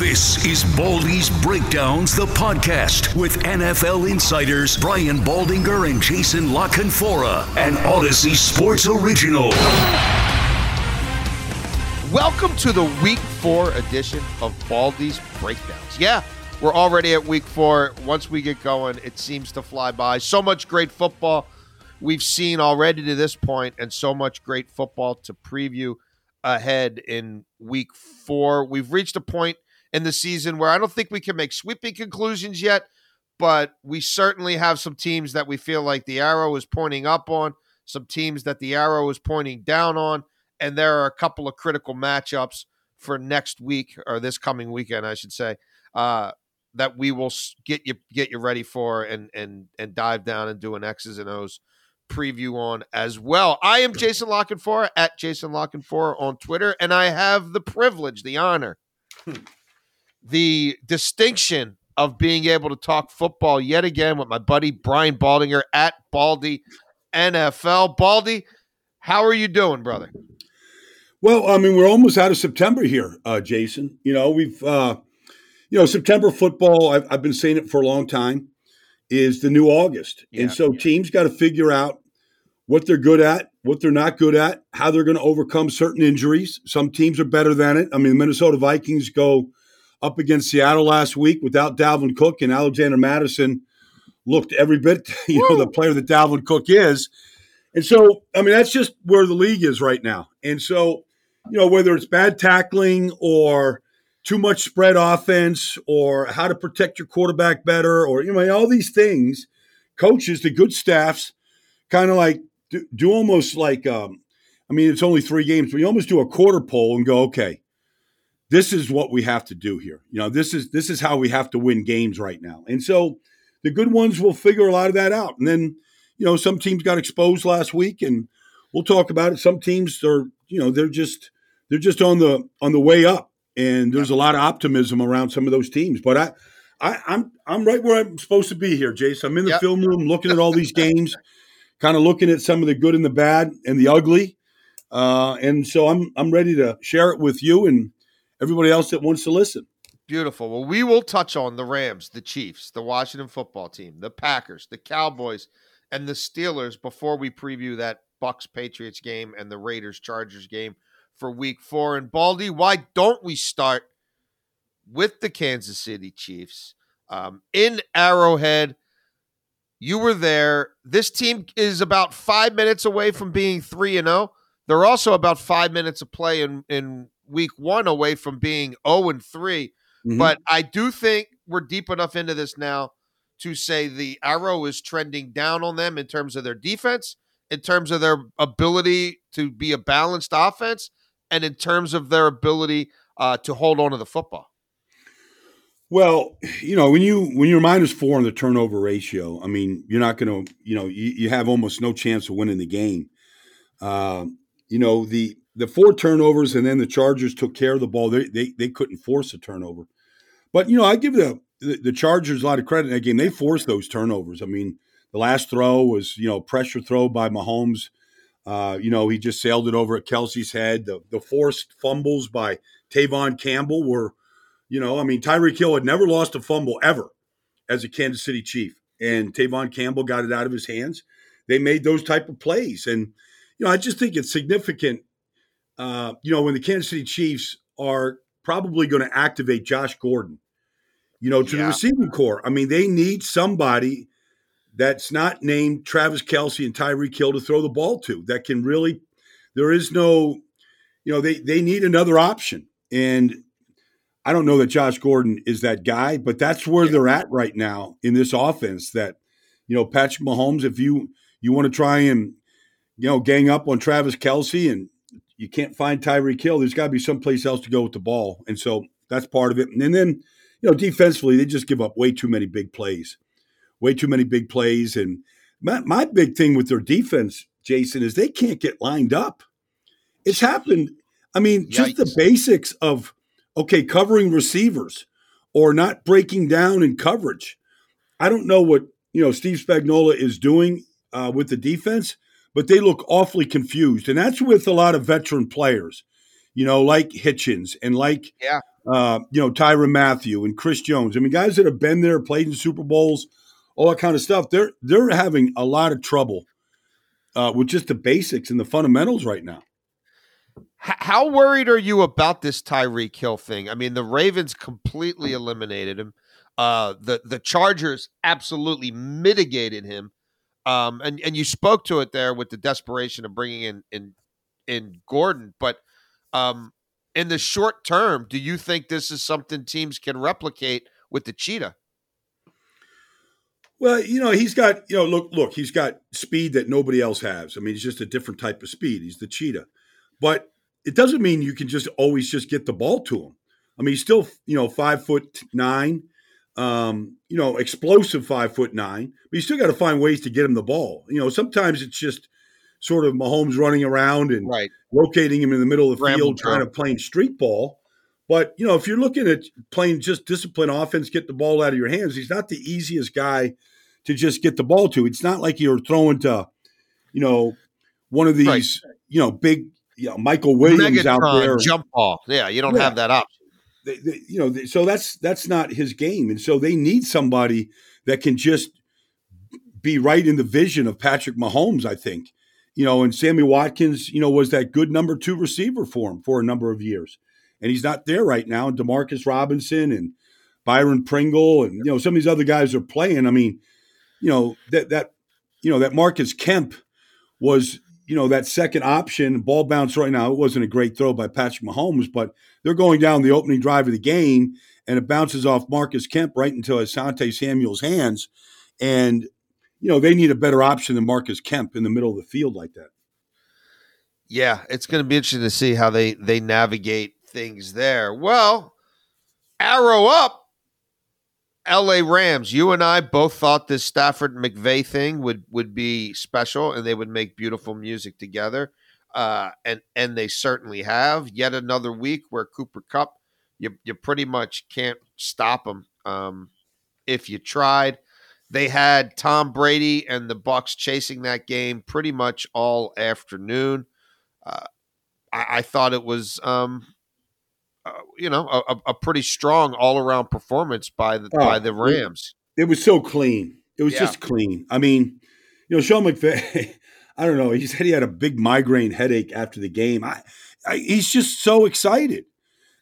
This is Baldy's Breakdowns, the podcast with NFL insiders Brian Baldinger and Jason La Canfora, an Audacy Sports original. Welcome to the week four edition of Baldy's Breakdowns. Yeah, we're already at week four. Once we get going, it seems to fly by. So much great football we've seen already to this point, and so much great football to preview ahead in week four. We've reached a point in the season where I don't think we can make sweeping conclusions yet, but we certainly have some teams that we feel like the arrow is pointing up on, some teams that the arrow is pointing down on, and there are a couple of critical matchups for next week or this coming weekend, I should say, uh, that we will get you get you ready for and and and dive down and do an X's and O's preview on as well. I am Jason La Canfora at Jason La Canfora on Twitter, and I have the privilege, the honor, the distinction of being able to talk football yet again with my buddy Brian Baldinger at Baldy NFL. Baldy, how are you doing, brother? Well, I mean, we're almost out of September here, uh, Jason. You know, we've, uh, you know, September football, I've, I've, been saying it for a long time, is the new August. Yeah. And so teams got to figure out what they're good at, what they're not good at, how they're going to overcome certain injuries. Some teams are better than it. I mean, the Minnesota Vikings go up against Seattle last week without Dalvin Cook, and Alexander Mattison looked every bit, you know, the player that Dalvin Cook is. And so, I mean, that's just where the league is right now. And so, you know, whether it's bad tackling or too much spread offense or how to protect your quarterback better or, you know, all these things, coaches, the good staffs, kind of like do, do almost like, um, I mean, it's only three games, but you almost do a quarter poll and go, okay, this is what we have to do here. You know, this is this is how we have to win games right now. And so the good ones will figure a lot of that out. And then, you know, some teams got exposed last week and we'll talk about it. Some teams are, you know, they're just they're just on the on the way up. And there's a lot of optimism around some of those teams. But I I, am I'm, I'm right where I'm supposed to be here, Jason. I'm in the yep. film room looking at all these games, kind of looking at some of the good and the bad and the ugly. Uh, and so I'm I'm ready to share it with you and everybody else that wants to listen. Beautiful. Well, we will touch on the Rams, the Chiefs, the Washington football team, the Packers, the Cowboys, and the Steelers before we preview that Bucks Patriots game and the Raiders Chargers game for week four. And Baldy, why don't we start with the Kansas City Chiefs um, in Arrowhead? You were there. This team is about five minutes away from being 3 and 0. They're also about five minutes of play in, in week one away from being 0 and 3. Mm-hmm. But I do think we're deep enough into this now to say the arrow is trending down on them in terms of their defense, in terms of their ability to be a balanced offense, and in terms of their ability uh, to hold on to the football. Well, you know, when you when you're minus four on the turnover ratio, I mean, you're not going to, you know, you, you, have almost no chance of winning the game. Uh, you know, the the four turnovers and then the Chargers took care of the ball. They they, they couldn't force a turnover. But you know, I give the, the, the Chargers a lot of credit in that game. They forced those turnovers. I mean, the last throw was you know pressure throw by Mahomes. Uh, you know, he just sailed it over at Kelce's head. The the forced fumbles by Tevaughn Campbell were, you know, I mean, Tyreek Hill had never lost a fumble ever as a Kansas City Chief, and Tevaughn Campbell got it out of his hands. They made those type of plays, and you know, I just think it's significant uh, you know, when the Kansas City Chiefs are probably going to activate Josh Gordon, you know, to yeah. the receiving corps. I mean, they need somebody that's not named Travis Kelce and Tyreek Hill to throw the ball to that can really, there is no, you know, they, they need another option. And I don't know that Josh Gordon is that guy, but that's where yeah. they're at right now in this offense that, you know, Patrick Mahomes, if you, you want to try and, you know, gang up on Travis Kelce and you can't find Tyreek Hill. there's got to be someplace else to go with the ball, and so that's part of it. And then you know defensively, they just give up way too many big plays, way too many big plays. And my, my big thing with their defense, Jason, is they can't get lined up. It's happened. I mean, Yikes. just the basics of okay, covering receivers or not breaking down in coverage. I don't know what you know Steve Spagnuolo is doing uh, with the defense, but they look awfully confused, and that's with a lot of veteran players, you know, like Hitchens and like yeah. uh, you know Tyrann Mathieu and Chris Jones. I mean, guys that have been there, played in Super Bowls, all that kind of stuff. They're they're having a lot of trouble uh, with just the basics and the fundamentals right now. How worried are you about this Tyreek Hill thing? I mean, the Ravens completely eliminated him. Uh, the the Chargers absolutely mitigated him. Um, and and you spoke to it there with the desperation of bringing in in in Gordon, but um, in the short term, do you think this is something teams can replicate with the cheetah? Well, you know, he's got, you know, look, look, he's got speed that nobody else has. I mean, he's just a different type of speed. He's the cheetah. But it doesn't mean you can just always just get the ball to him. I mean, he's still, you know, five foot nine, um, you know, explosive five foot nine, but you still got to find ways to get him the ball. You know, sometimes it's just sort of Mahomes running around and right. locating him in the middle of the Ramble field, trying to play street ball. But you know, if you're looking at playing just discipline offense, get the ball out of your hands, he's not the easiest guy to just get the ball to. It's not like you're throwing to, you know, one of these, right. you know, big, you know, Michael Williams Megatron, out there, jump ball. Yeah, you don't yeah. have that option they, they, you know, they, so that's that's not his game, and so they need somebody that can just be right in the vision of Patrick Mahomes. I think, you know, and Sammy Watkins, you know, was that good number two receiver for him for a number of years, and he's not there right now. And Demarcus Robinson and Byron Pringle, and you know, some of these other guys are playing. I mean, you know that that you know that Marcus Kemp was you know, that second option, ball bounce right now, it wasn't a great throw by Patrick Mahomes, but they're going down the opening drive of the game and it bounces off Marcus Kemp right into Asante Samuel's hands. And, you know, they need a better option than Marcus Kemp in the middle of the field like that. Yeah, it's going to be interesting to see how they they navigate things there. Well, arrow up LA Rams, you and I both thought this Stafford McVay thing would would be special and they would make beautiful music together. Uh, and and they certainly have. Yet another week where Cooper Kupp, you you pretty much can't stop him um, if you tried. They had Tom Brady and the Bucks chasing that game pretty much all afternoon. Uh, I, I, thought it was um, uh, you know, a, a, pretty strong all around performance by the oh, by the Rams. It, it, was so clean. It was yeah. just clean. I mean, you know, Sean McVay. I don't know. He said he had a big migraine headache after the game. I, I, he's just so excited,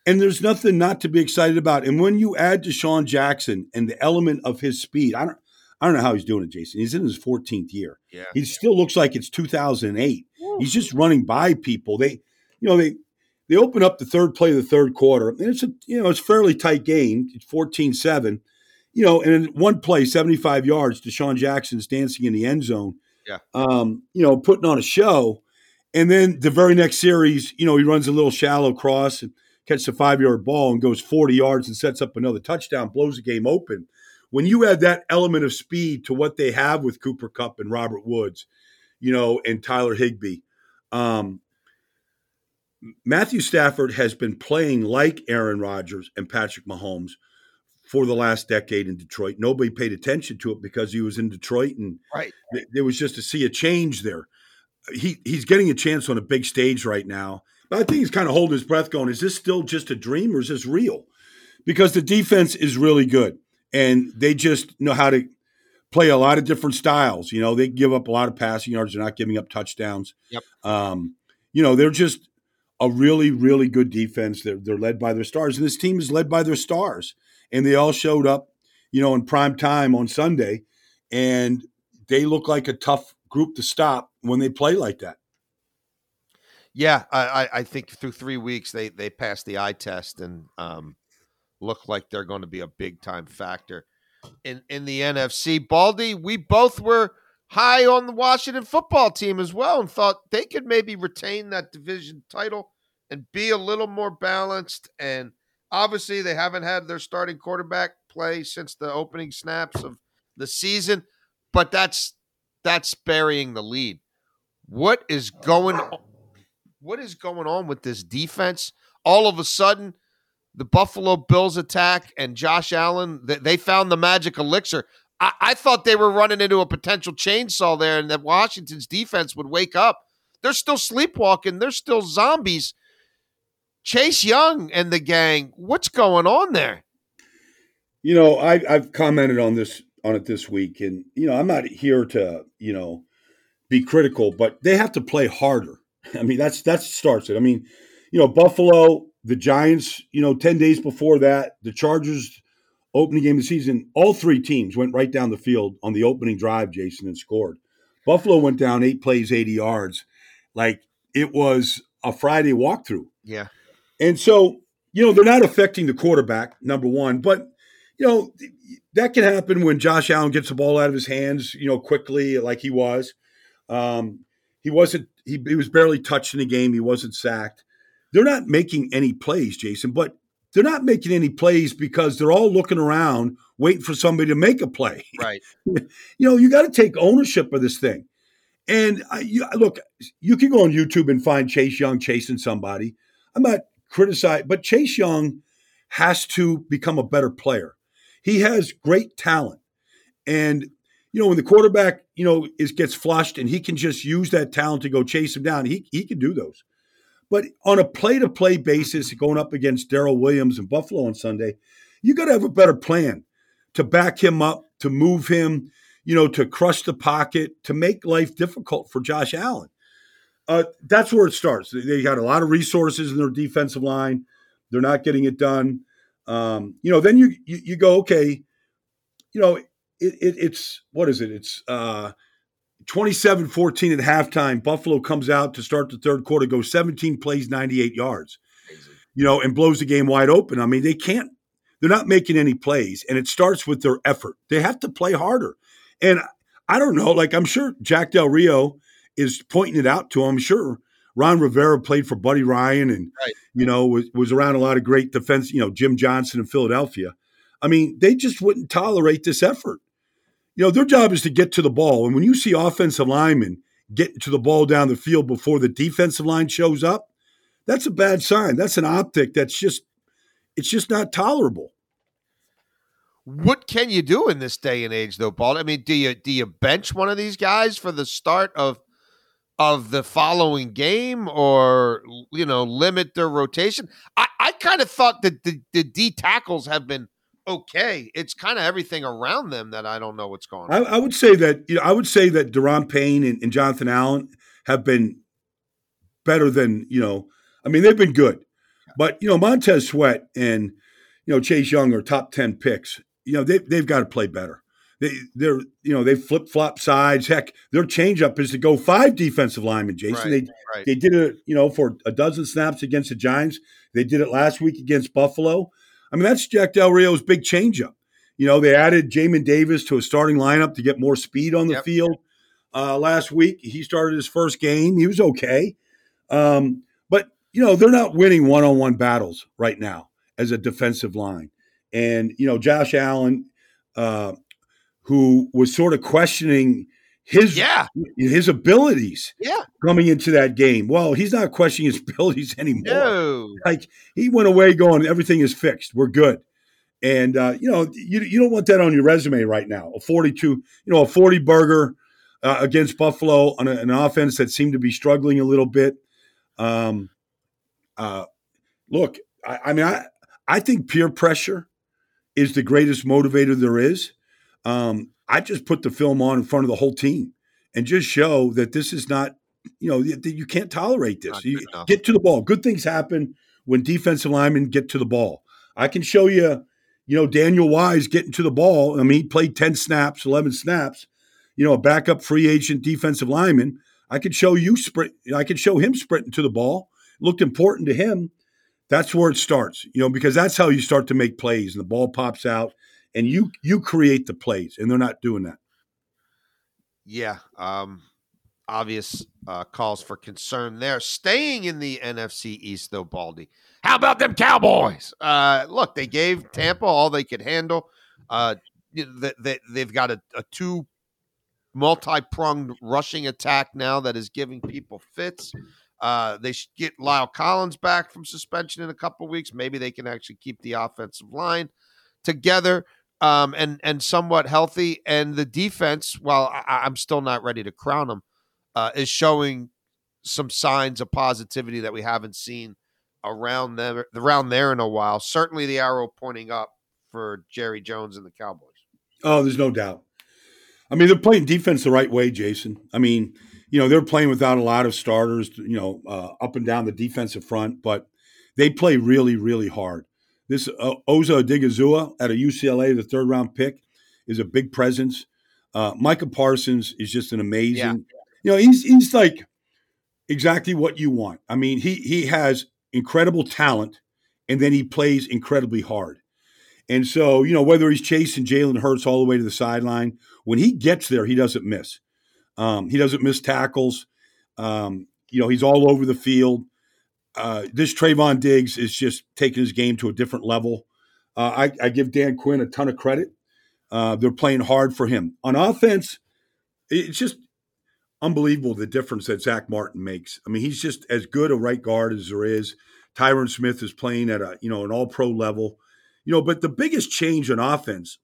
and there's nothing not to be excited about. And when you add DeSean Jackson and the element of his speed, I don't. I don't know how he's doing it, Jason. He's in his 14th year. Yeah. He still looks like it's 2008. He's just running by people. They, you know, they they open up the third play of the third quarter, and it's a you know it's a fairly tight game. It's 14-7. You know, and in one play, 75 yards, DeSean Jackson's dancing in the end zone. Yeah. Um, you know, putting on a show. And then the very next series, you know, he runs a little shallow cross and catches a five yard ball and goes 40 yards and sets up another touchdown, blows the game open. When you add that element of speed to what they have with Cooper Kupp and Robert Woods, you know, and Tyler Higbee, um, Matthew Stafford has been playing like Aaron Rodgers and Patrick Mahomes for the last decade in Detroit. Nobody paid attention to it because he was in Detroit, and right. there was just to see a change there. He he's getting a chance on a big stage right now, but I think he's kind of holding his breath, going, "Is this still just a dream or is this real?" Because the defense is really good, and they just know how to play a lot of different styles. You know, they give up a lot of passing yards; they're not giving up touchdowns. Yep. Um, you know, they're just a really, really good defense. They're, they're led by their stars, and this team is led by their stars. And they all showed up, you know, in prime time on Sunday, and they look like a tough group to stop when they play like that. Yeah, I, I think through three weeks they they passed the eye test and um, look like they're going to be a big time factor in in the NFC. Baldy, we both were high on the Washington football team as well and thought they could maybe retain that division title and be a little more balanced. And obviously, they haven't had their starting quarterback play since the opening snaps of the season, but that's that's burying the lead. What is going on? What is going on with this defense? All of a sudden, the Buffalo Bills attack and Josh Allen, they found the magic elixir. I, I thought they were running into a potential chainsaw there and that Washington's defense would wake up. They're still sleepwalking. They're still zombies. Chase Young and the gang, what's going on there? You know, I, I've commented on this on it this week, and you know, I'm not here to you know be critical, but they have to play harder. I mean, that's that starts it. I mean, you know, Buffalo, the Giants, you know, ten days before that, the Chargers opening game of the season, all three teams went right down the field on the opening drive, Jason, and scored. Buffalo went down eight plays, 80 yards. Like it was a Friday walkthrough. Yeah. And so, you know, they're not affecting the quarterback, number one, but, you know, that can happen when Josh Allen gets the ball out of his hands, you know, quickly, like he was. Um, he wasn't, he, he was barely touched in the game. He wasn't sacked. They're not making any plays, Jason, but they're not making any plays because they're all looking around waiting for somebody to make a play. Right. you know, you got to take ownership of this thing. And I, you, look, you can go on YouTube and find Chase Young chasing somebody. I'm not criticizing, but Chase Young has to become a better player. He has great talent. And, you know, when the quarterback, you know, is gets flushed and he can just use that talent to go chase him down, he, he can do those. But on a play to play basis, going up against Daryl Williams and Buffalo on Sunday, you got to have a better plan to back him up, to move him, you know, to crush the pocket, to make life difficult for Josh Allen. Uh, that's where it starts. They got a lot of resources in their defensive line. They're not getting it done. Um, you know, then you, you, you go, okay, you know, it, it, it's what is it? It's uh, 27 14 at halftime. Buffalo comes out to start the third quarter, goes 17 plays, 98 yards, you know, and blows the game wide open. I mean, they can't, they're not making any plays. And it starts with their effort. They have to play harder. And I don't know, like, I'm sure Jack Del Rio is pointing it out to him. I'm sure Ron Rivera played for Buddy Ryan and, right. you know, was, was around a lot of great defense, you know, Jim Johnson in Philadelphia. I mean, they just wouldn't tolerate this effort you know, their job is to get to the ball. And when you see offensive linemen get to the ball down the field before the defensive line shows up, that's a bad sign. That's an optic that's just it's just not tolerable. What can you do in this day and age though, Paul? I mean, do you do you bench one of these guys for the start of of the following game or you know, limit their rotation? I, I kind of thought that the, the D tackles have been okay. It's kind of everything around them that I don't know what's going on. I, I would say that you know I would say that Daron Payne and, and, Jonathan Allen have been better than you know. I mean, they've been good, but you know Montez Sweat and you know Chase Young are top ten picks. You know they they've got to play better. They they're you know they flip flop sides. Heck, their changeup is to go five defensive linemen. Jason, right, they right. they did it you know for a dozen snaps against the Giants. They did it last week against Buffalo. I mean, that's Jack Del Rio's big changeup. You know, they added Jamin Davis to a starting lineup to get more speed on the yep. field uh, last week. He started his first game. He was okay. Um, but, you know, they're not winning one on one battles right now as a defensive line. And, you know, Josh Allen, uh, who was sort of questioning his yeah. his abilities yeah. coming into that game. Well, he's not questioning his abilities anymore. No. Like he went away going, everything is fixed. We're good. And uh, you know, you, you don't want that on your resume right now. A 42, you know, a 40 burger uh, against Buffalo on a, an offense that seemed to be struggling a little bit. Um, uh, look, I, I mean, I I think peer pressure is the greatest motivator there is. Um, I just put the film on in front of the whole team and just show that this is not, you know, you, you can't tolerate this. You get to the ball. Good things happen when defensive linemen get to the ball. I can show you, you know, Daniel Wise getting to the ball. I mean, he played 10 snaps, 11 snaps, you know, a backup free agent defensive lineman. I could show you sprint. I could show him sprinting to the ball. It looked important to him. That's where it starts, you know, because that's how you start to make plays and the ball pops out and you you create the plays, and they're not doing that. Yeah. Um, obvious uh, calls for concern there. Staying in the NFC East, though, Baldy. How about them Cowboys? Uh, look, they gave Tampa all they could handle. Uh, they, they, they've got a, a two multi pronged rushing attack now that is giving people fits. Uh, they should get La'el Collins back from suspension in a couple weeks. Maybe they can actually keep the offensive line together um, and and somewhat healthy. And the defense, while I, am still not ready to crown them, uh, is showing some signs of positivity that we haven't seen around them around there in a while. Certainly, the arrow pointing up for Jerry Jones and the Cowboys. Oh, there's no doubt. I mean, they're playing defense the right way, Jason. I mean, you know, they're playing without a lot of starters, you know, uh, up and down the defensive front, but they play really, really hard. This uh, Osa Odighizuwa at a UCLA, the third round pick, is a big presence. Uh, Micah Parsons is just an amazing. Yeah. You know, he's he's like exactly what you want. I mean, he he has incredible talent, and then he plays incredibly hard. And so, you know, whether he's chasing Jalen Hurts all the way to the sideline, when he gets there, he doesn't miss. Um, he doesn't miss tackles. Um, you know, he's all over the field. Uh, this Trevon Diggs is just taking his game to a different level. Uh, I, I, give Dan Quinn a ton of credit. Uh, they're playing hard for him on offense. It's just unbelievable the difference that Zack Martin makes. I mean, he's just as good a right guard as there is. Tyron Smith is playing at a you know an All Pro level. You know, but the biggest change on offense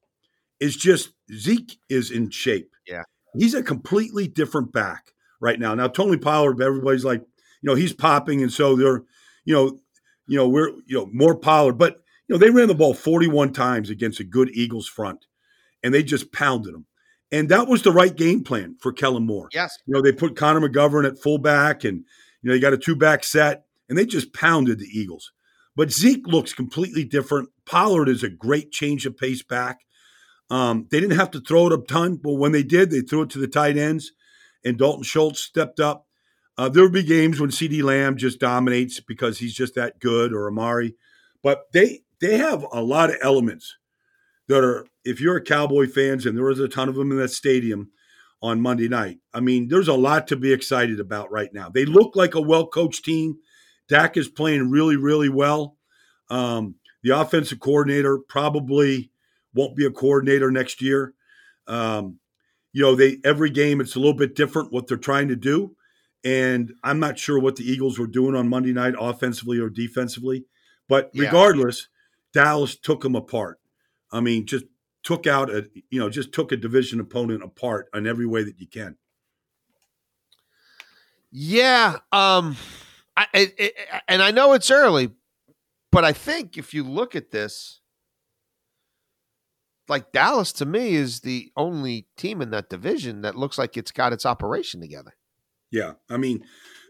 is just Zeke is in shape. Yeah. He's a completely different back right now. Now, Tony Pollard, everybody's like, you know, he's popping, and so they're, you know, you know, we're, you know, more Pollard, but you know, they ran the ball 41 times against a good Eagles front, and they just pounded them. And that was the right game plan for Kellen Moore. Yes. You know, they put Connor McGovern at fullback, and you know, you got a two back set, and they just pounded the Eagles. But Zeke looks completely different. Pollard is a great change of pace back. Um, they didn't have to throw it a ton, but when they did, they threw it to the tight ends, and Dalton Schultz stepped up. Uh, there will be games when CeeDee Lamb just dominates because he's just that good, or Amari, but they they have a lot of elements that are. If you're a Cowboy fans, and there was a ton of them in that stadium on Monday night, I mean, there's a lot to be excited about right now. They look like a well coached team. Dak is playing really, really well. Um, the offensive coordinator probably won't be a coordinator next year. Um, you know, they every game it's a little bit different what they're trying to do, and I'm not sure what the Eagles were doing on Monday night, offensively or defensively. But regardless, yeah. Dallas took them apart. I mean, just took out a you know just took a division opponent apart in every way that you can. Yeah, um, I, it, it, and I know it's early, but I think if you look at this, like Dallas to me is the only team in that division that looks like it's got its operation together. Yeah, I mean,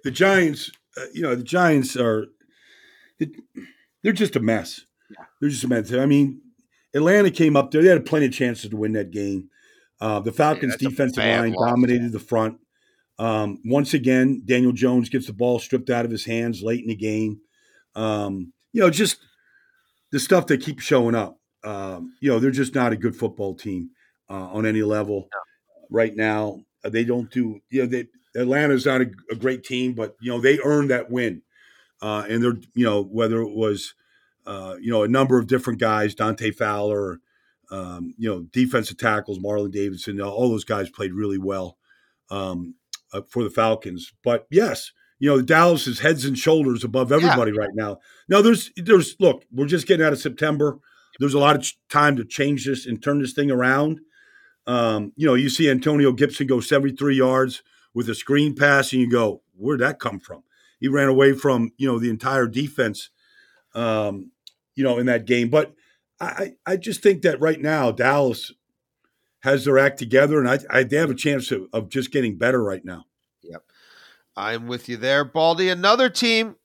the Giants. Uh, you know, the Giants are they're just a mess. Yeah. They're just a mess. I mean, Atlanta came up there; they had plenty of chances to win that game. Uh, the Falcons' yeah, defensive line loss. dominated the front. Um, once again, Daniel Jones gets the ball stripped out of his hands late in the game. Um, you know, just the stuff that keeps showing up. Um, you know, they're just not a good football team uh, on any level no. right now. They don't do, you know, they, Atlanta's not a, a great team, but, you know, they earned that win. Uh, and they're, you know, whether it was, uh, you know, a number of different guys, Dante Fowler, um, you know, defensive tackles, Marlon Davidson, all those guys played really well um, uh, for the Falcons. But yes, you know, Dallas is heads and shoulders above everybody yeah. right now. Now, there's, there's, look, we're just getting out of September. There's a lot of time to change this and turn this thing around. Um, you know, you see Antonio Gibson go 73 yards with a screen pass, and you go, where'd that come from? He ran away from, you know, the entire defense, um, you know, in that game. But I, I just think that right now, Dallas has their act together, and I, I they have a chance of, of just getting better right now. Yep. I'm with you there, Baldy. Another team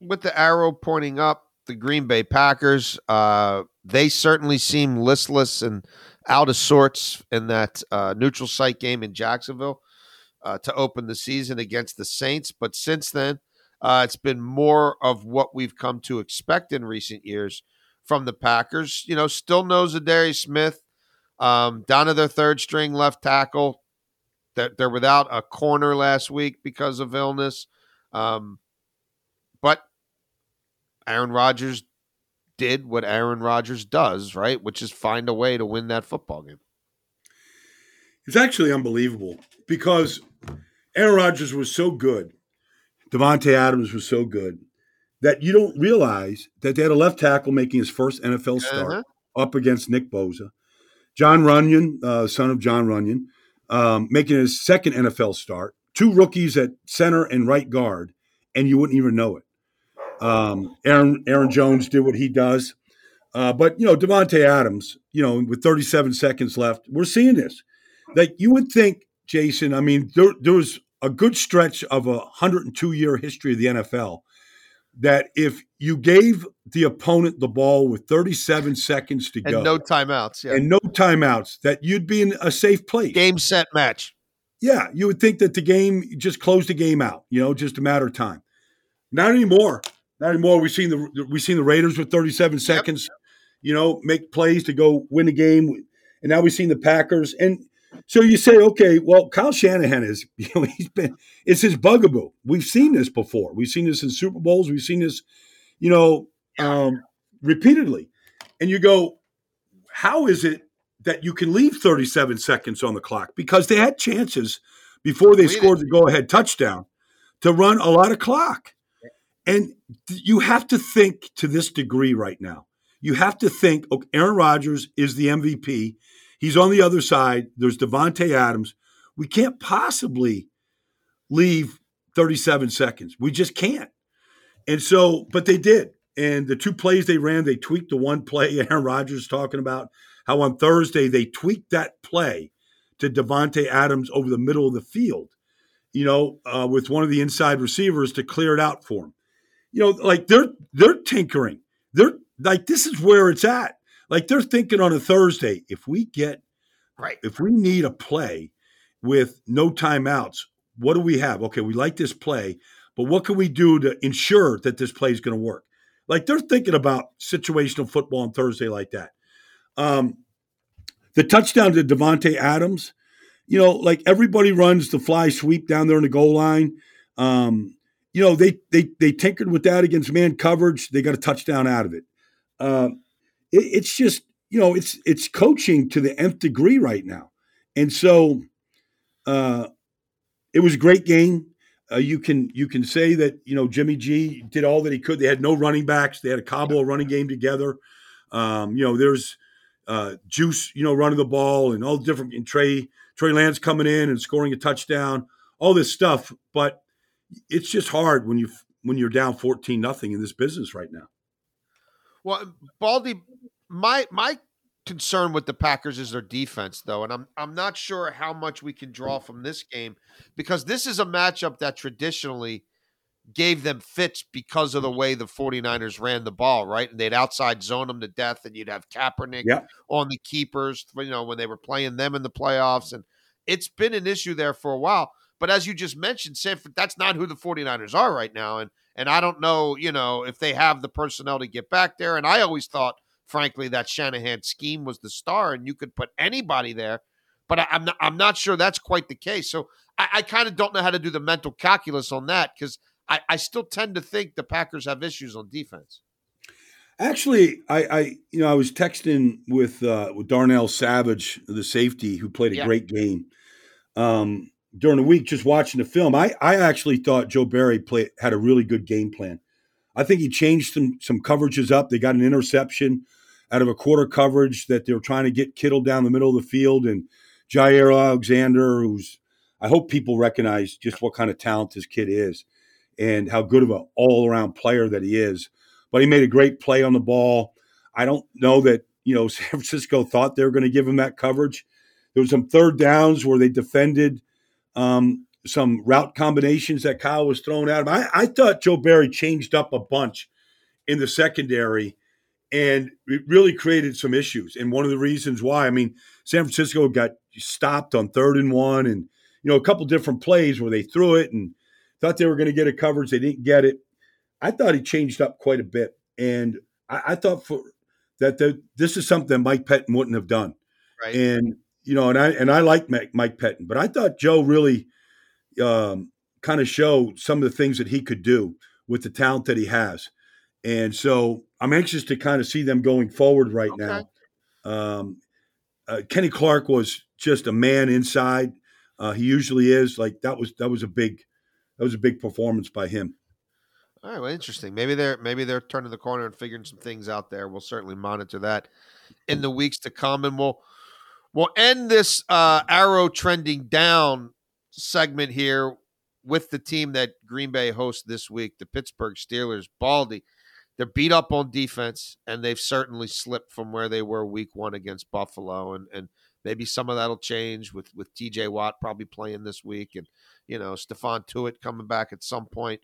with the arrow pointing up, the Green Bay Packers. Uh, they certainly seem listless and out of sorts in that uh, neutral site game in Jacksonville uh, to open the season against the Saints. But since then, uh, it's been more of what we've come to expect in recent years from the Packers. You know, still no Za'Darius Smith, um, down to their third string left tackle. They're, they're without a corner last week because of illness. Um, but Aaron Rodgers did what Aaron Rodgers does, right? Which is find a way to win that football game. It's actually unbelievable because Aaron Rodgers was so good, Davante Adams was so good that you don't realize that they had a left tackle making his first NFL start uh-huh. up against Nick Bosa. Jon Runyan, uh, son of Jon Runyan, um, making his second NFL start. Two rookies at center and right guard, and you wouldn't even know it. Um, Aaron Aaron Jones did what he does, uh, but you know Davante Adams, you know, with 37 seconds left, we're seeing this. Like you would think, Jason. I mean, there, there was a good stretch of a 102 year history of the NFL that if you gave the opponent the ball with 37 seconds to and go, no timeouts, yeah. and no timeouts, that you'd be in a safe place. Game, set, match. Yeah, you would think that the game just closed the game out. You know, just a matter of time. Not anymore. Not anymore. We've seen the we've seen the Raiders with 37 seconds. Yep. You know, make plays to go win the game, and now we've seen the Packers. And so you say, okay, well, Kyle Shanahan is, you know, he's been, it's his bugaboo. We've seen this before. We've seen this in Super Bowls. We've seen this, you know, um, repeatedly. And you go, how is it that you can leave 37 seconds on the clock? Because they had chances before they scored the go ahead touchdown to run a lot of clock. And you have to think to this degree right now. You have to think, okay, Aaron Rodgers is the MVP He's on the other side. There's Davante Adams. We can't possibly leave 37 seconds. We just can't. And so, but they did. And the two plays they ran, they tweaked the one play Aaron Rodgers talking about how on Thursday they tweaked that play to Davante Adams over the middle of the field, you know, uh, with one of the inside receivers to clear it out for him. You know, like they're they're tinkering. They're like this is where it's at. Like they're thinking on a Thursday, if we get right, if we need a play with no timeouts, what do we have? Okay, we like this play, but what can we do to ensure that this play is going to work? Like they're thinking about situational football on Thursday like that. Um, the touchdown to Davante Adams, you know, like everybody runs the fly sweep down there in the goal line. Um, you know, they they they tinkered with that against man coverage. They got a touchdown out of it. Um, it, it's just you know it's it's coaching to the nth degree right now, and so uh, it was a great game. Uh, you can you can say that you know Jimmy G did all that he could. They had no running backs. They had a Cabo running game together. Um, you know, there's uh, Juice, you know, running the ball and all different and Trey Trey Lance coming in and scoring a touchdown, all this stuff. But it's just hard when you when you're down fourteen nothing in this business right now. Well, Baldy, my my concern with the Packers is their defense, though, and I'm I'm not sure how much we can draw from this game because this is a matchup that traditionally gave them fits because of the way the 49ers ran the ball, right? And they'd outside zone them to death, and you'd have Kaepernick yeah. on the keepers, you know, when they were playing them in the playoffs. And it's been an issue there for a while. But as you just mentioned, Sanford, that's not who the 49ers are right now. And and I don't know, you know, if they have the personnel to get back there. And I always thought, frankly, that Shanahan scheme was the star, and you could put anybody there. But I, am not, I'm not sure that's quite the case. So I, I kind of don't know how to do the mental calculus on that because I, I still tend to think the Packers have issues on defense. Actually, I, I you know I was texting with uh, with Darnell Savage, the safety, who played a yeah. great game. Um, during the week just watching the film, I, I actually thought Joe Barry played had a really good game plan. I think he changed some some coverages up. They got an interception out of a quarter coverage that they were trying to get Kittle down the middle of the field and Jaire Alexander, who's I hope people recognize just what kind of talent this kid is and how good of an all around player that he is. But he made a great play on the ball. I don't know that you know San Francisco thought they were going to give him that coverage. There was some third downs where they defended um, some route combinations that Kyle was throwing at him. I, I thought Joe Barry changed up a bunch in the secondary and it really created some issues. And one of the reasons why, I mean, San Francisco got stopped on third and one and, you know, a couple different plays where they threw it and thought they were going to get a coverage. They didn't get it. I thought he changed up quite a bit. And I, I thought for that the, this is something Mike Pettine wouldn't have done. Right. And you know, and I and I like Mike Pettine, but I thought Joe Barry um, kind of show some of the things that he could do with the talent that he has, and so I'm anxious to kind of see them going forward right okay. now. Um, uh, Kenny Clark was just a man inside. Uh, he usually is. Like that was that was a big that was a big performance by him. All right, well, interesting. Maybe they're maybe they're turning the corner and figuring some things out there. We'll certainly monitor that in the weeks to come, and we'll we'll end this uh, arrow trending down segment here with the team that Green Bay hosts this week, the Pittsburgh Steelers. Baldy, they're beat up on defense, and they've certainly slipped from where they were Week One against Buffalo, and and maybe some of that'll change with with T.J. Watt probably playing this week, and you know Stephon Tuitt coming back at some point.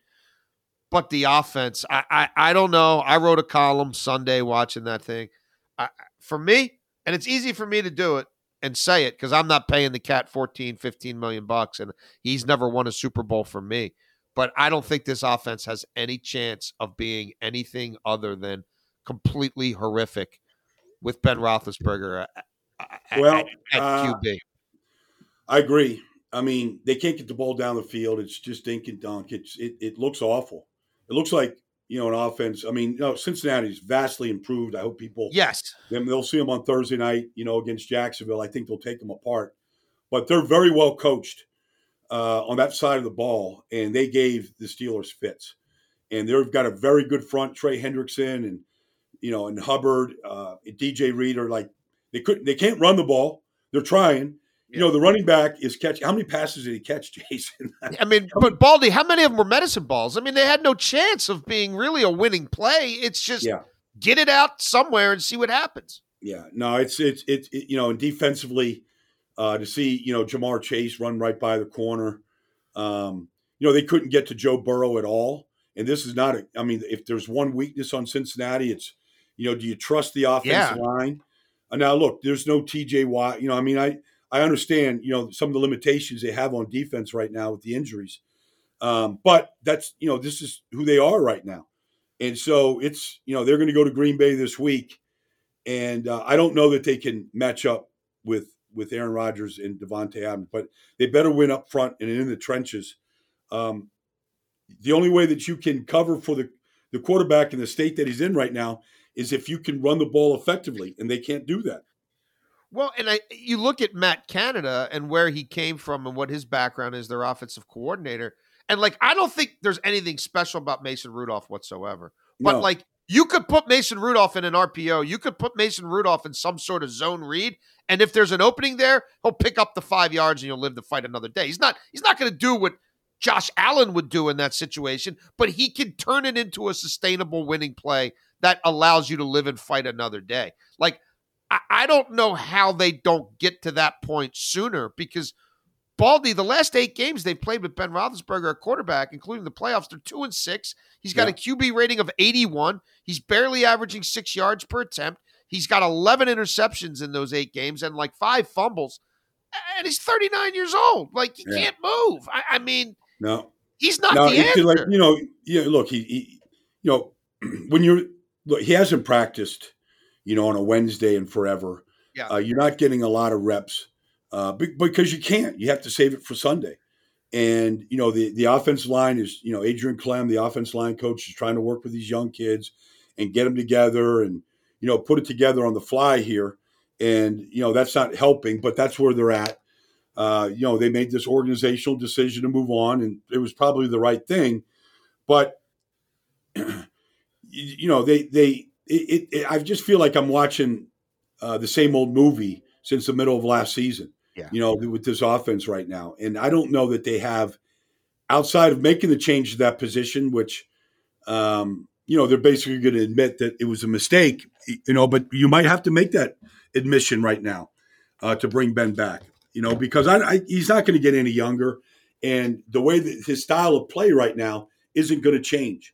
But the offense, I, I, I don't know. I wrote a column Sunday watching that thing. I, for me, and it's easy for me to do it and say it because I'm not paying the cat 14, 15 million bucks, and he's never won a Super Bowl for me. But I don't think this offense has any chance of being anything other than completely horrific with Ben Roethlisberger at, well, at, at uh, QB. I agree. I mean, they can't get the ball down the field. It's just dink and dunk. It's it, it looks awful it looks like you know an offense. I mean, you know, Cincinnati's vastly improved. I hope people yes them they'll see them on Thursday night. You know, against Jacksonville. I think they'll take them apart, but they're very well coached uh, on that side of the ball, and they gave the Steelers fits. And they've got a very good front. Trey Hendrickson and you know and Hubbard, uh, DJ Reader. Like they couldn't, they can't run the ball. They're trying, you know, the running back is catching. How many passes did he catch, Jason? I mean, but Baldy, how many of them were medicine balls? I mean, they had no chance of being really a winning play. It's just yeah. get it out somewhere and see what happens. Yeah, no, it's it's it's it, you know, and defensively, uh, to see you know Ja'Marr Chase run right by the corner, um, you know, they couldn't get to Joe Burrow at all. And this is not a. I mean, if there's one weakness on Cincinnati, it's you know, do you trust the offensive yeah. line? Uh, now, look, there's no T.J. Watt. You know, I mean, I I understand, you know, some of the limitations they have on defense right now with the injuries. Um, but that's, you know, this is who they are right now. And so it's, you know, they're going to go to Green Bay this week. And uh, I don't know that they can match up with with Aaron Rodgers and Davante Adams, but they better win up front and in the trenches. Um, the only way that you can cover for the, the quarterback in the state that he's in right now is if you can run the ball effectively, and they can't do that. Well, and I you look at Matt Canada and where he came from and what his background is, their offensive coordinator. And like I don't think there's anything special about Mason Rudolph whatsoever. But no. like you could put Mason Rudolph in an RPO, you could put Mason Rudolph in some sort of zone read, and if there's an opening there, he'll pick up the 5 yards and you'll live to fight another day. He's not he's not going to do what Josh Allen would do in that situation, but he can turn it into a sustainable winning play that allows you to live and fight another day. Like I, don't know how they don't get to that point sooner because Baldy, the last eight games they've played with Ben Roethlisberger at quarterback, including the playoffs, they're two and six. He's got yeah. a QB rating of 81. He's barely averaging six yards per attempt. He's got 11 interceptions in those eight games and like five fumbles. And he's 39 years old. Like, he yeah. can't move. I, I, mean, no, he's not no, the answer. Like, you know, yeah, look, he, he you know, when you're, look, he hasn't practiced you know, on a Wednesday and forever. Yeah. Uh, you're not getting a lot of reps uh, because you can't. You have to save it for Sunday. And you know the the offense line is you know Adrian Klemm, the offense line coach, is trying to work with these young kids and get them together and you know put it together on the fly here. And you know that's not helping, but that's where they're at. Uh, you know they made this organizational decision to move on, and it was probably the right thing. But you know they they it, it, I just feel like I'm watching uh, the same old movie since the middle of last season. Yeah. You know, with this offense right now, and I don't know that they have outside of making the change to that position, which um, you know they're basically going to admit that it was a mistake. You know, but you might have to make that admission right now uh, to bring Ben back. You know, because I, I, he's not going to get any younger, and the way that his style of play right now isn't going to change.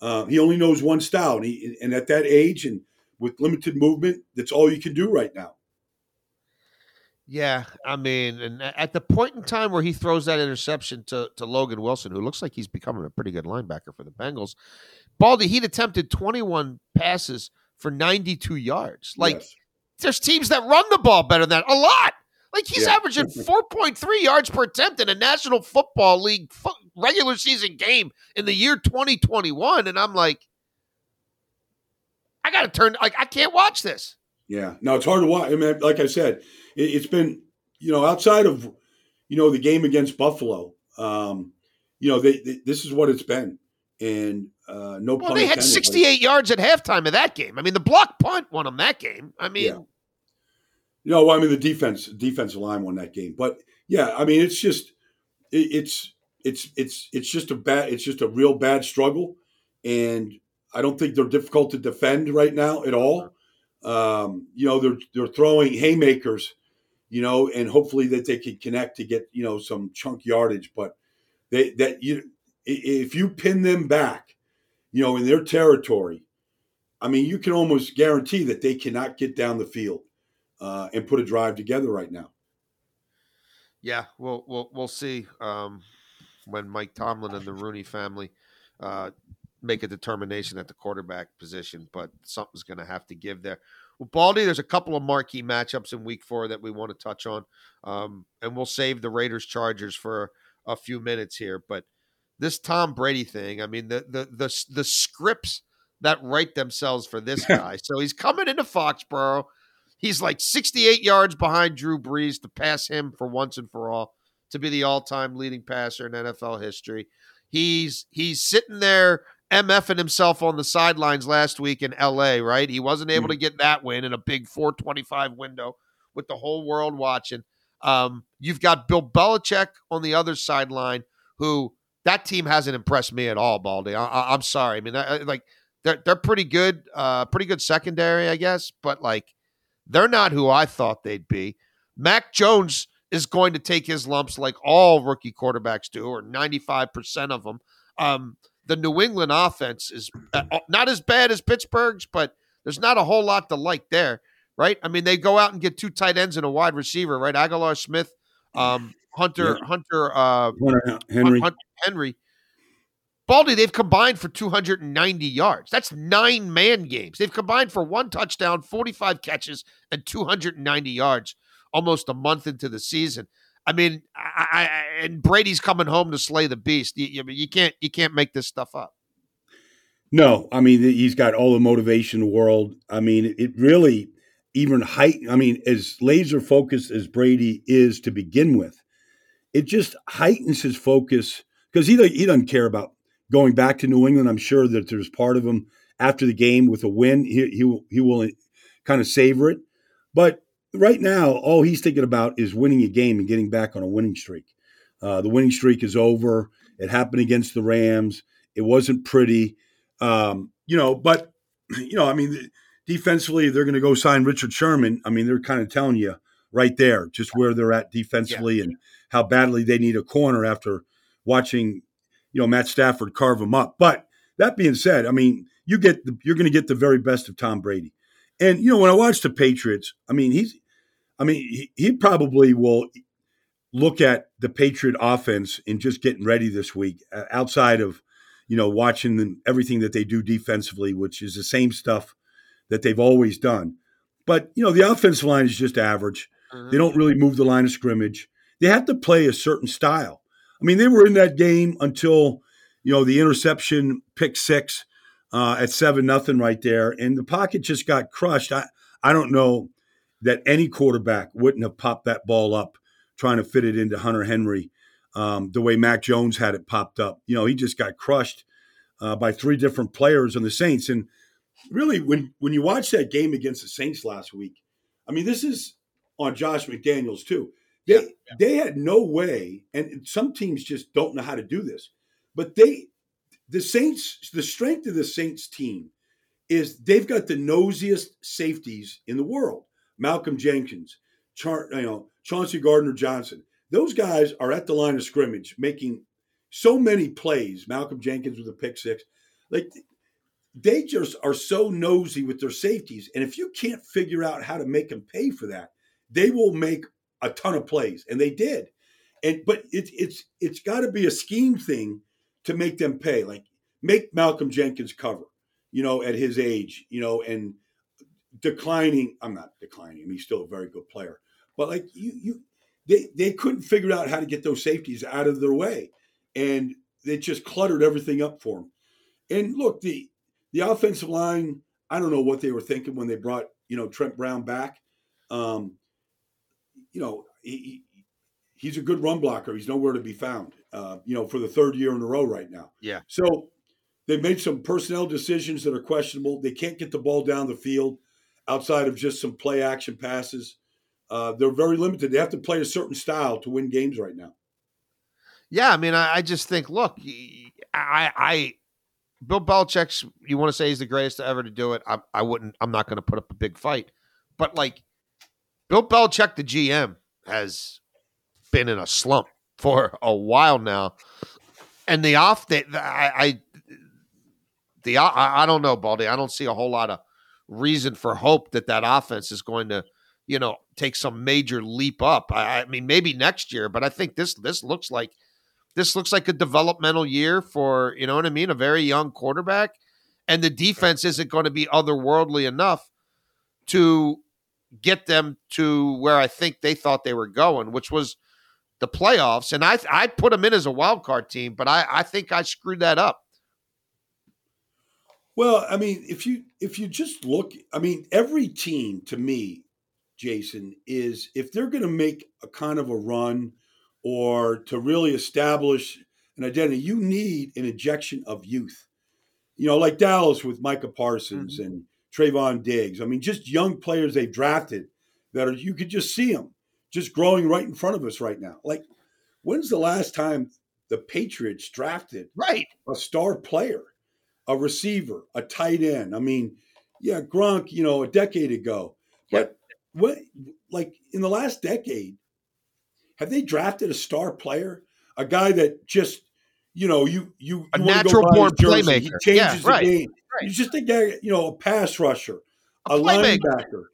Uh, he only knows one style, and, he, and at that age and with limited movement, that's all you can do right now. Yeah, I mean, and at the point in time where he throws that interception to, to Logan Wilson, who looks like he's becoming a pretty good linebacker for the Bengals, Baldy, he'd attempted 21 passes for 92 yards. Like, yes. there's teams that run the ball better than that, a lot. Like he's yeah. averaging 4.3 yards per attempt in a National Football League fo- regular season game in the year 2021, and I'm like, I got to turn. Like I can't watch this. Yeah, no, it's hard to watch. I mean, like I said, it, has been you know outside of you know the game against Buffalo, um, you know they, they, this is what it's been, and uh, no. Well, they had 68 yards at halftime of that game. I mean, the block punt won them that game. I mean. Yeah. You know, I mean, the defense defensive line won that game, but yeah, I mean, it's just it, it's it's it's it's just a bad it's just a real bad struggle, and I don't think they're difficult to defend right now at all. Um, you know, they're they're throwing haymakers, you know, and hopefully that they can connect to get you know some chunk yardage. But they that you if you pin them back, you know, in their territory, I mean, you can almost guarantee that they cannot get down the field uh, and put a drive together right now. Yeah, we'll we'll we'll see um, when Mike Tomlin and the Rooney family uh, make a determination at the quarterback position, but something's going to have to give there. Well, Baldy, there's a couple of marquee matchups in Week Four that we want to touch on, um, and we'll save the Raiders Chargers for a few minutes here. But this Tom Brady thing, I mean, the the the the scripts that write themselves for this guy. so he's coming into Foxborough. He's like 68 yards behind Drew Brees to pass him for once and for all to be the all-time leading passer in NFL history. He's he's sitting there MFing himself on the sidelines last week in LA, right? He wasn't able mm. to get that win in a big 425 window with the whole world watching. Um, you've got Bill Belichick on the other sideline, who that team hasn't impressed me at all, Baldy. I, am sorry. I mean, I, like they're they're pretty good, uh, pretty good secondary, I guess, but like they're not who I thought they'd be. Mac Jones is going to take his lumps like all rookie quarterbacks do, or 95% of them. Um, the New England offense is uh, uh, not as bad as Pittsburgh's, but there's not a whole lot to like there, right? I mean, they go out and get two tight ends and a wide receiver, right? Agholor Smith, um, Hunter, yeah. Hunter, uh, Hunter Henry, Hunter Henry. Baldy, they've combined for 290 yards. That's nine man games. They've combined for one touchdown, 45 catches, and 290 yards almost a month into the season. I mean, I, I, and Brady's coming home to slay the beast. You, you, can't you can't make this stuff up. No, I mean he's got all the motivation in the world. I mean, it really even height. I mean, as laser focused as Brady is to begin with, it just heightens his focus because he he doesn't care about going back to New England. I'm sure that there's part of him after the game with a win. He he will, he will kind of savor it, but right now, all he's thinking about is winning a game and getting back on a winning streak. Uh, the winning streak is over. It happened against the Rams. It wasn't pretty, um, you know. But you know, I mean, defensively, they're going to go sign Richard Sherman. I mean, they're kind of telling you right there just where they're at defensively yeah. and how badly they need a corner after watching, you know, Matt Stafford carve them up. But that being said, I mean, you get the, you're going to get the very best of Tom Brady. And you know, when I watch the Patriots, I mean, he's, I mean, he, he probably will look at the Patriot offense and just getting ready this week, uh, outside of, you know, watching them, everything that they do defensively, which is the same stuff that they've always done. But you know, the offensive line is just average. Mm-hmm. They don't really move the line of scrimmage. They have to play a certain style. I mean, they were in that game until you know the interception, pick six uh, at seven nothing right there, and the pocket just got crushed. I I don't know that any quarterback wouldn't have popped that ball up trying to fit it into Hunter Henry um, the way Mac Jones had it popped up. You know, he just got crushed uh, by three different players on the Saints. And really, when when you watch that game against the Saints last week, I mean, this is on Josh McDaniels too. They yeah. they had no way, and some teams just don't know how to do this. But they the Saints, the strength of the Saints team is they've got the nosiest safeties in the world. Malcolm Jenkins, Char, you know, Chauncey Gardner Johnson. Those guys are at the line of scrimmage making so many plays. Malcolm Jenkins with a pick six. Like they just are so nosy with their safeties. And if you can't figure out how to make them pay for that, they will make a ton of plays. And they did. And but it, it's it's got to be a scheme thing to make them pay. Like make Malcolm Jenkins cover, you know, at his age, you know, and declining. I'm not declining. I mean, he's still a very good player, But like you, you, they they couldn't figure out how to get those safeties out of their way, and they just cluttered everything up for them. And look, the the offensive line, I don't know what they were thinking when they brought you know Trent Brown back. Um, you know, he, he's a good run blocker. He's nowhere to be found. Uh, you know, for the third year in a row right now. Yeah. So they've made some personnel decisions that are questionable. They can't get the ball down the field outside of just some play action passes. Uh, they're very limited. They have to play a certain style to win games right now. Yeah, I mean, I, I just think, look, I, I, Bill Belichick's. You want to say he's the greatest ever to do it? I, I wouldn't. I'm not going to put up a big fight, but like, Bill Belichick, the GM, has been in a slump for a while now, and the off, the, I, I, the, I, I don't know, Baldy. I don't see a whole lot of reason for hope that that offense is going to, you know, take some major leap up. I, I mean, maybe next year, but I think this this looks like this looks like a developmental year for you know what I mean, a very young quarterback, and the defense isn't going to be otherworldly enough to get them to where I think they thought they were going, which was the playoffs. And I I put them in as a wild card team, but I I think I screwed that up. Well, I mean, if you if you just look, I mean, every team to me, Jason, is if they're going to make a kind of a run or to really establish an identity, you need an injection of youth. You know, like Dallas with Micah Parsons mm-hmm. and Trevon Diggs. I mean, just young players they drafted that are you could just see them just growing right in front of us right now. Like, when's the last time the Patriots drafted right a star player, a receiver, a tight end? I mean, yeah, Gronk, you know, a decade ago. But what like in the last decade, have they drafted a star player? A guy that just, you know, you you, a natural born playmaker. He changes yeah, right, the game. Right. He's just think you know, a pass rusher, a, a linebacker,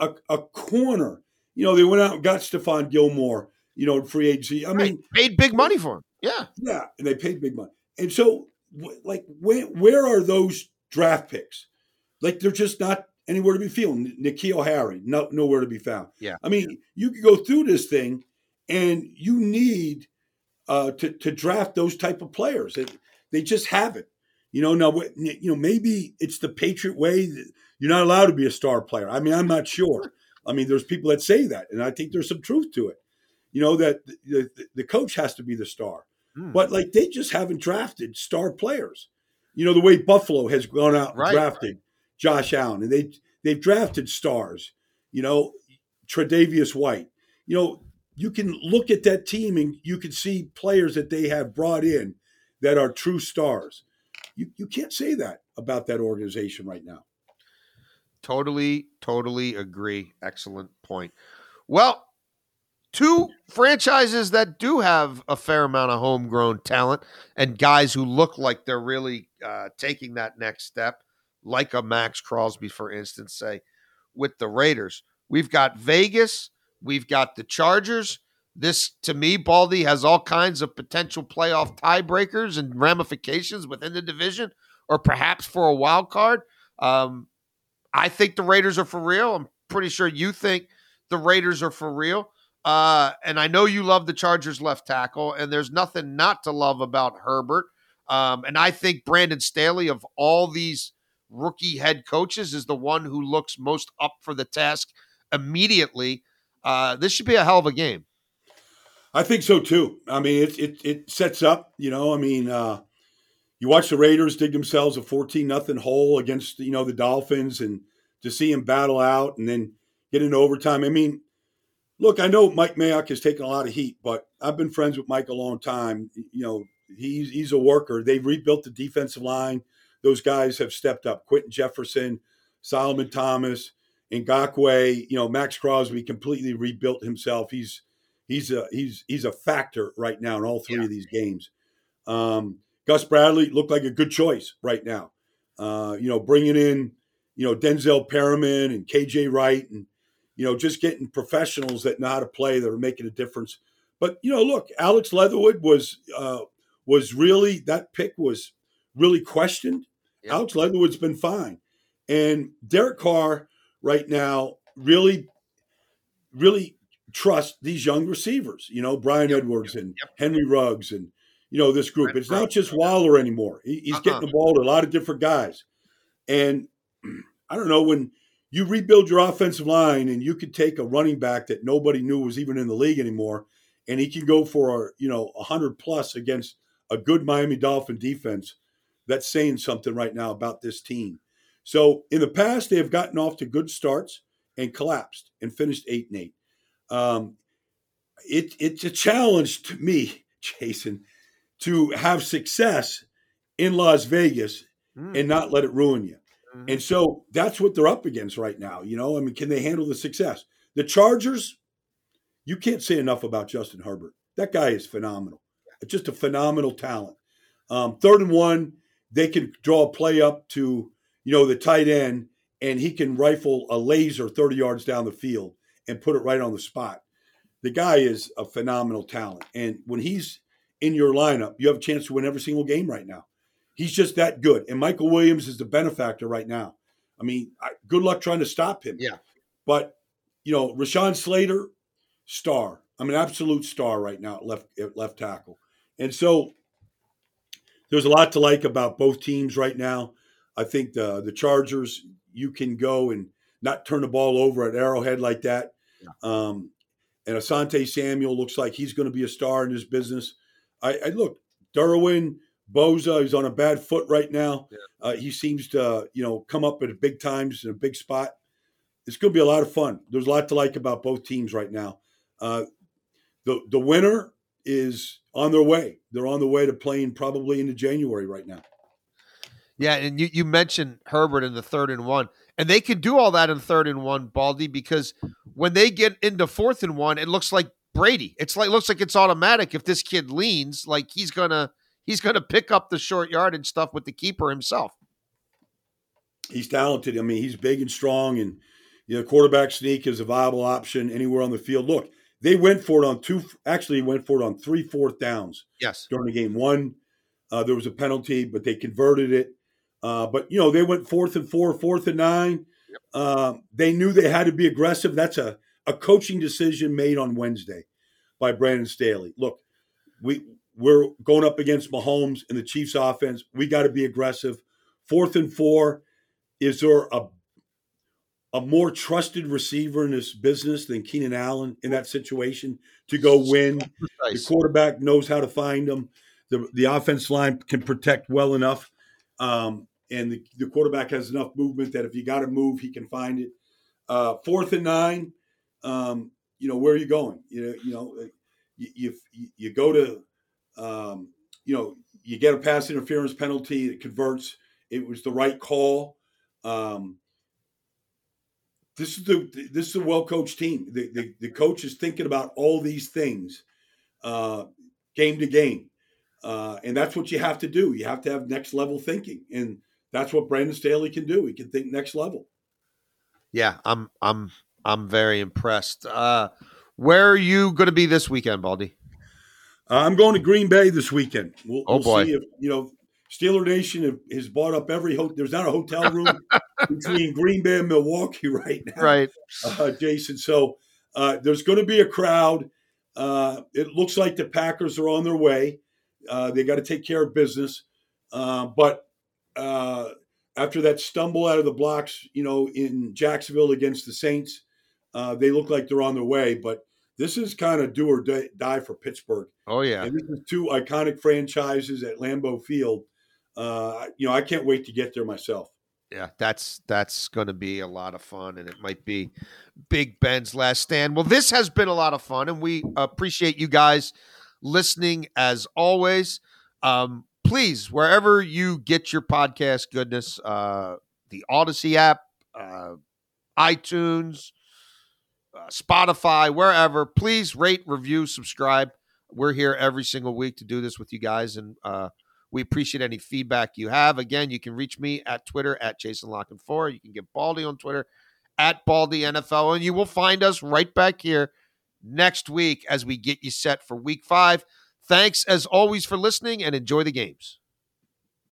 a, a corner you know, they went out and got Stephon Gilmore, you know, free agency. I right. mean, paid big money for him. Yeah. Yeah. And they paid big money. And so, like, where, where are those draft picks? Like, they're just not anywhere to be found. N'Keal Harry, no, nowhere to be found. Yeah. I mean, you could go through this thing and you need uh, to, to draft those type of players. They, they just haven't. You know, now, you know, maybe it's the Patriot way. You're not allowed to be a star player. I mean, I'm not sure. I mean, there's people that say that, and I think there's some truth to it. You know that the, the coach has to be the star, mm. but like they just haven't drafted star players. You know the way Buffalo has gone out and right, drafted right. Josh Allen, and they they've drafted stars. You know, Tre'Davious White. You know, you can look at that team and you can see players that they have brought in that are true stars. You you can't say that about that organization right now. Totally, totally agree. Excellent point. Well, two franchises that do have a fair amount of homegrown talent and guys who look like they're really uh, taking that next step, like a Maxx Crosby, for instance, say, with the Raiders. We've got Vegas, we've got the Chargers. This, to me, Baldy has all kinds of potential playoff tiebreakers and ramifications within the division, or perhaps for a wild card. Um, I think the Raiders are for real. I'm pretty sure you think the Raiders are for real. Uh, and I know you love the Chargers left tackle, and there's nothing not to love about Herbert. Um, and I think Brandon Staley, of all these rookie head coaches, is the one who looks most up for the task immediately. Uh, this should be a hell of a game. I think so too. I mean, it it, it sets up. You know, I mean, uh, you watch the Raiders dig themselves a 14 nothing hole against you know the Dolphins and to see him battle out and then get into overtime. I mean, look, I know Mike Mayock has taken a lot of heat, but I've been friends with Mike a long time. You know, he's he's a worker. They've rebuilt the defensive line. Those guys have stepped up. Quinton Jefferson, Solomon Thomas, Ngakoue, you know, Maxx Crosby completely rebuilt himself. He's he's a he's he's a factor right now in all three yeah. of these games. Um, Gus Bradley looked like a good choice right now. Uh, you know, bringing in, you know, Denzel Perryman and KJ Wright and, you know, just getting professionals that know how to play that are making a difference. But, you know, look, Alex Leatherwood was, uh, was really, that pick was really questioned. Yep. Alex Leatherwood's been fine. And Derek Carr right now really, really trust these young receivers. You know, Bryan yep, Edwards yep, and yep. Henry Ruggs and you know this group. it's not just Waller anymore. He, he's uh-uh. getting the ball to a lot of different guys. And I don't know when you rebuild your offensive line and you could take a running back that nobody knew was even in the league anymore, and he can go for you know hundred plus against a good Miami Dolphin defense. That's saying something right now about this team. So in the past, they have gotten off to good starts and collapsed and finished eight and eight. Um, it, it's a challenge to me, Jason, to have success in Las Vegas mm. and not let it ruin you. Mm-hmm. And so that's what they're up against right now. You know, I mean, can they handle the success? The Chargers, you can't say enough about Justin Herbert. That guy is phenomenal. Just a phenomenal talent. Um, third and one, they can draw a play up to, you know, the tight end, and he can rifle a laser 30 yards down the field and put it right on the spot. The guy is a phenomenal talent. And when he's in your lineup, you have a chance to win every single game right now. He's just that good. And Michael Williams is the benefactor right now. I mean, I, good luck trying to stop him. Yeah. But, you know, Rashawn Slater, star. I'm an absolute star right now at left at left tackle. And so there's a lot to like about both teams right now. I think the the Chargers, you can go and not turn the ball over at Arrowhead like that. Yeah. Um, and Asante Samuel looks like he's going to be a star in this business. I, I look, Derwin, Bosa. he's on a bad foot right now. Yeah. Uh, he seems to, you know, come up at big times in a big spot. It's going to be a lot of fun. There's a lot to like about both teams right now. Uh, the the winner is on their way. They're on the way to playing probably into January right now. Yeah, and you, you mentioned Herbert in the third and one. And they can do all that in third and one, Baldy, because when they get into fourth and one, it looks like Brady. It's like looks like it's automatic. If this kid leans, like he's gonna he's gonna pick up the short yard and stuff with the keeper himself. He's talented. I mean, he's big and strong, and you know, quarterback sneak is a viable option anywhere on the field. Look, they went for it on two. Actually, went for it on three fourth downs. Yes, during the game. One, uh, there was a penalty, but they converted it. Uh, but you know, they went fourth and four, fourth and nine. Yep. Uh, they knew they had to be aggressive. That's a a coaching decision made on Wednesday by Brandon Staley. Look, we we're going up against Mahomes and the Chiefs offense. We got to be aggressive. Fourth and four. Is there a a more trusted receiver in this business than Keenan Allen in that situation to go win. The quarterback knows how to find them. The the offense line can protect well enough, um, and the, the, quarterback has enough movement that if you got to move, he can find it. Uh, fourth and nine, um, you know where are you going? You know, you know, you you, you go to, um, you know, you get a pass interference penalty. It converts. It was the right call. Um, this is the this is a well coached team. The, the, the coach is thinking about all these things, uh, game to game, uh, and that's what you have to do. You have to have next level thinking, and that's what Brandon Staley can do. He can think next level. Yeah, I'm I'm I'm very impressed. Uh, where are you going to be this weekend, Baldy? Uh, I'm going to Green Bay this weekend. We'll, oh boy! We'll if, you know, Steeler Nation has bought up every hotel. There's not a hotel room between Green Bay and Milwaukee right now, right, uh, Jason? So uh, there's going to be a crowd. Uh, it looks like the Packers are on their way. Uh, they got to take care of business, uh, but uh, after that stumble out of the blocks, you know, in Jacksonville against the Saints, uh, they look like they're on their way. But this is kind of do or die for Pittsburgh. Oh yeah, and this is two iconic franchises at Lambeau Field uh, you know, I can't wait to get there myself. Yeah, that's that's going to be a lot of fun, and it might be Big Ben's last stand. Well, this has been a lot of fun, and we appreciate you guys listening as always. Um, please, wherever you get your podcast goodness, uh, the Audacy app, uh, iTunes, uh, Spotify, wherever, please rate, review, subscribe. We're here every single week to do this with you guys, and uh, we appreciate any feedback you have. Again, you can reach me at Twitter at Jason La Canfora You can get Baldy on Twitter at Baldy NFL. And you will find us right back here next week as we get you set for week five. Thanks as always for listening and enjoy the games.